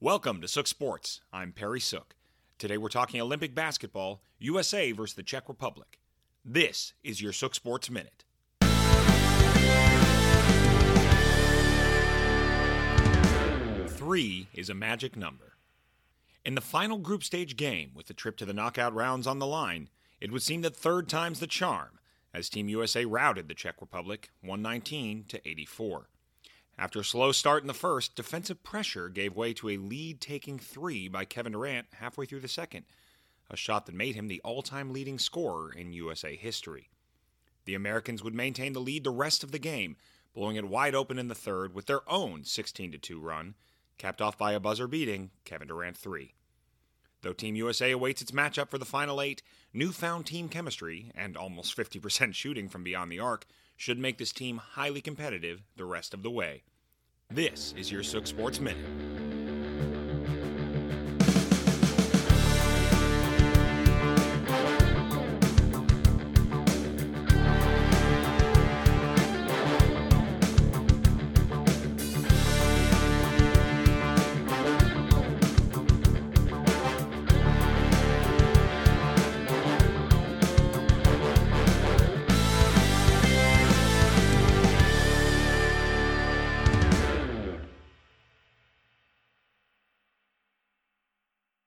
Welcome to Sook Sports. I'm Perry Sook. Today we're talking Olympic basketball, USA versus the Czech Republic. This is your Sook Sports Minute. Three is a magic number. In the final group stage game, with the trip to the knockout rounds on the line, it would seem that third time's the charm, as Team USA routed the Czech Republic 119 to 84. After a slow start in the first, defensive pressure gave way to a lead taking three by Kevin Durant halfway through the second, a shot that made him the all time leading scorer in USA history. The Americans would maintain the lead the rest of the game, blowing it wide open in the third with their own 16 2 run, capped off by a buzzer beating Kevin Durant 3. Though Team USA awaits its matchup for the Final Eight, newfound team chemistry and almost 50% shooting from beyond the arc should make this team highly competitive the rest of the way. This is your Sook Sports Minute.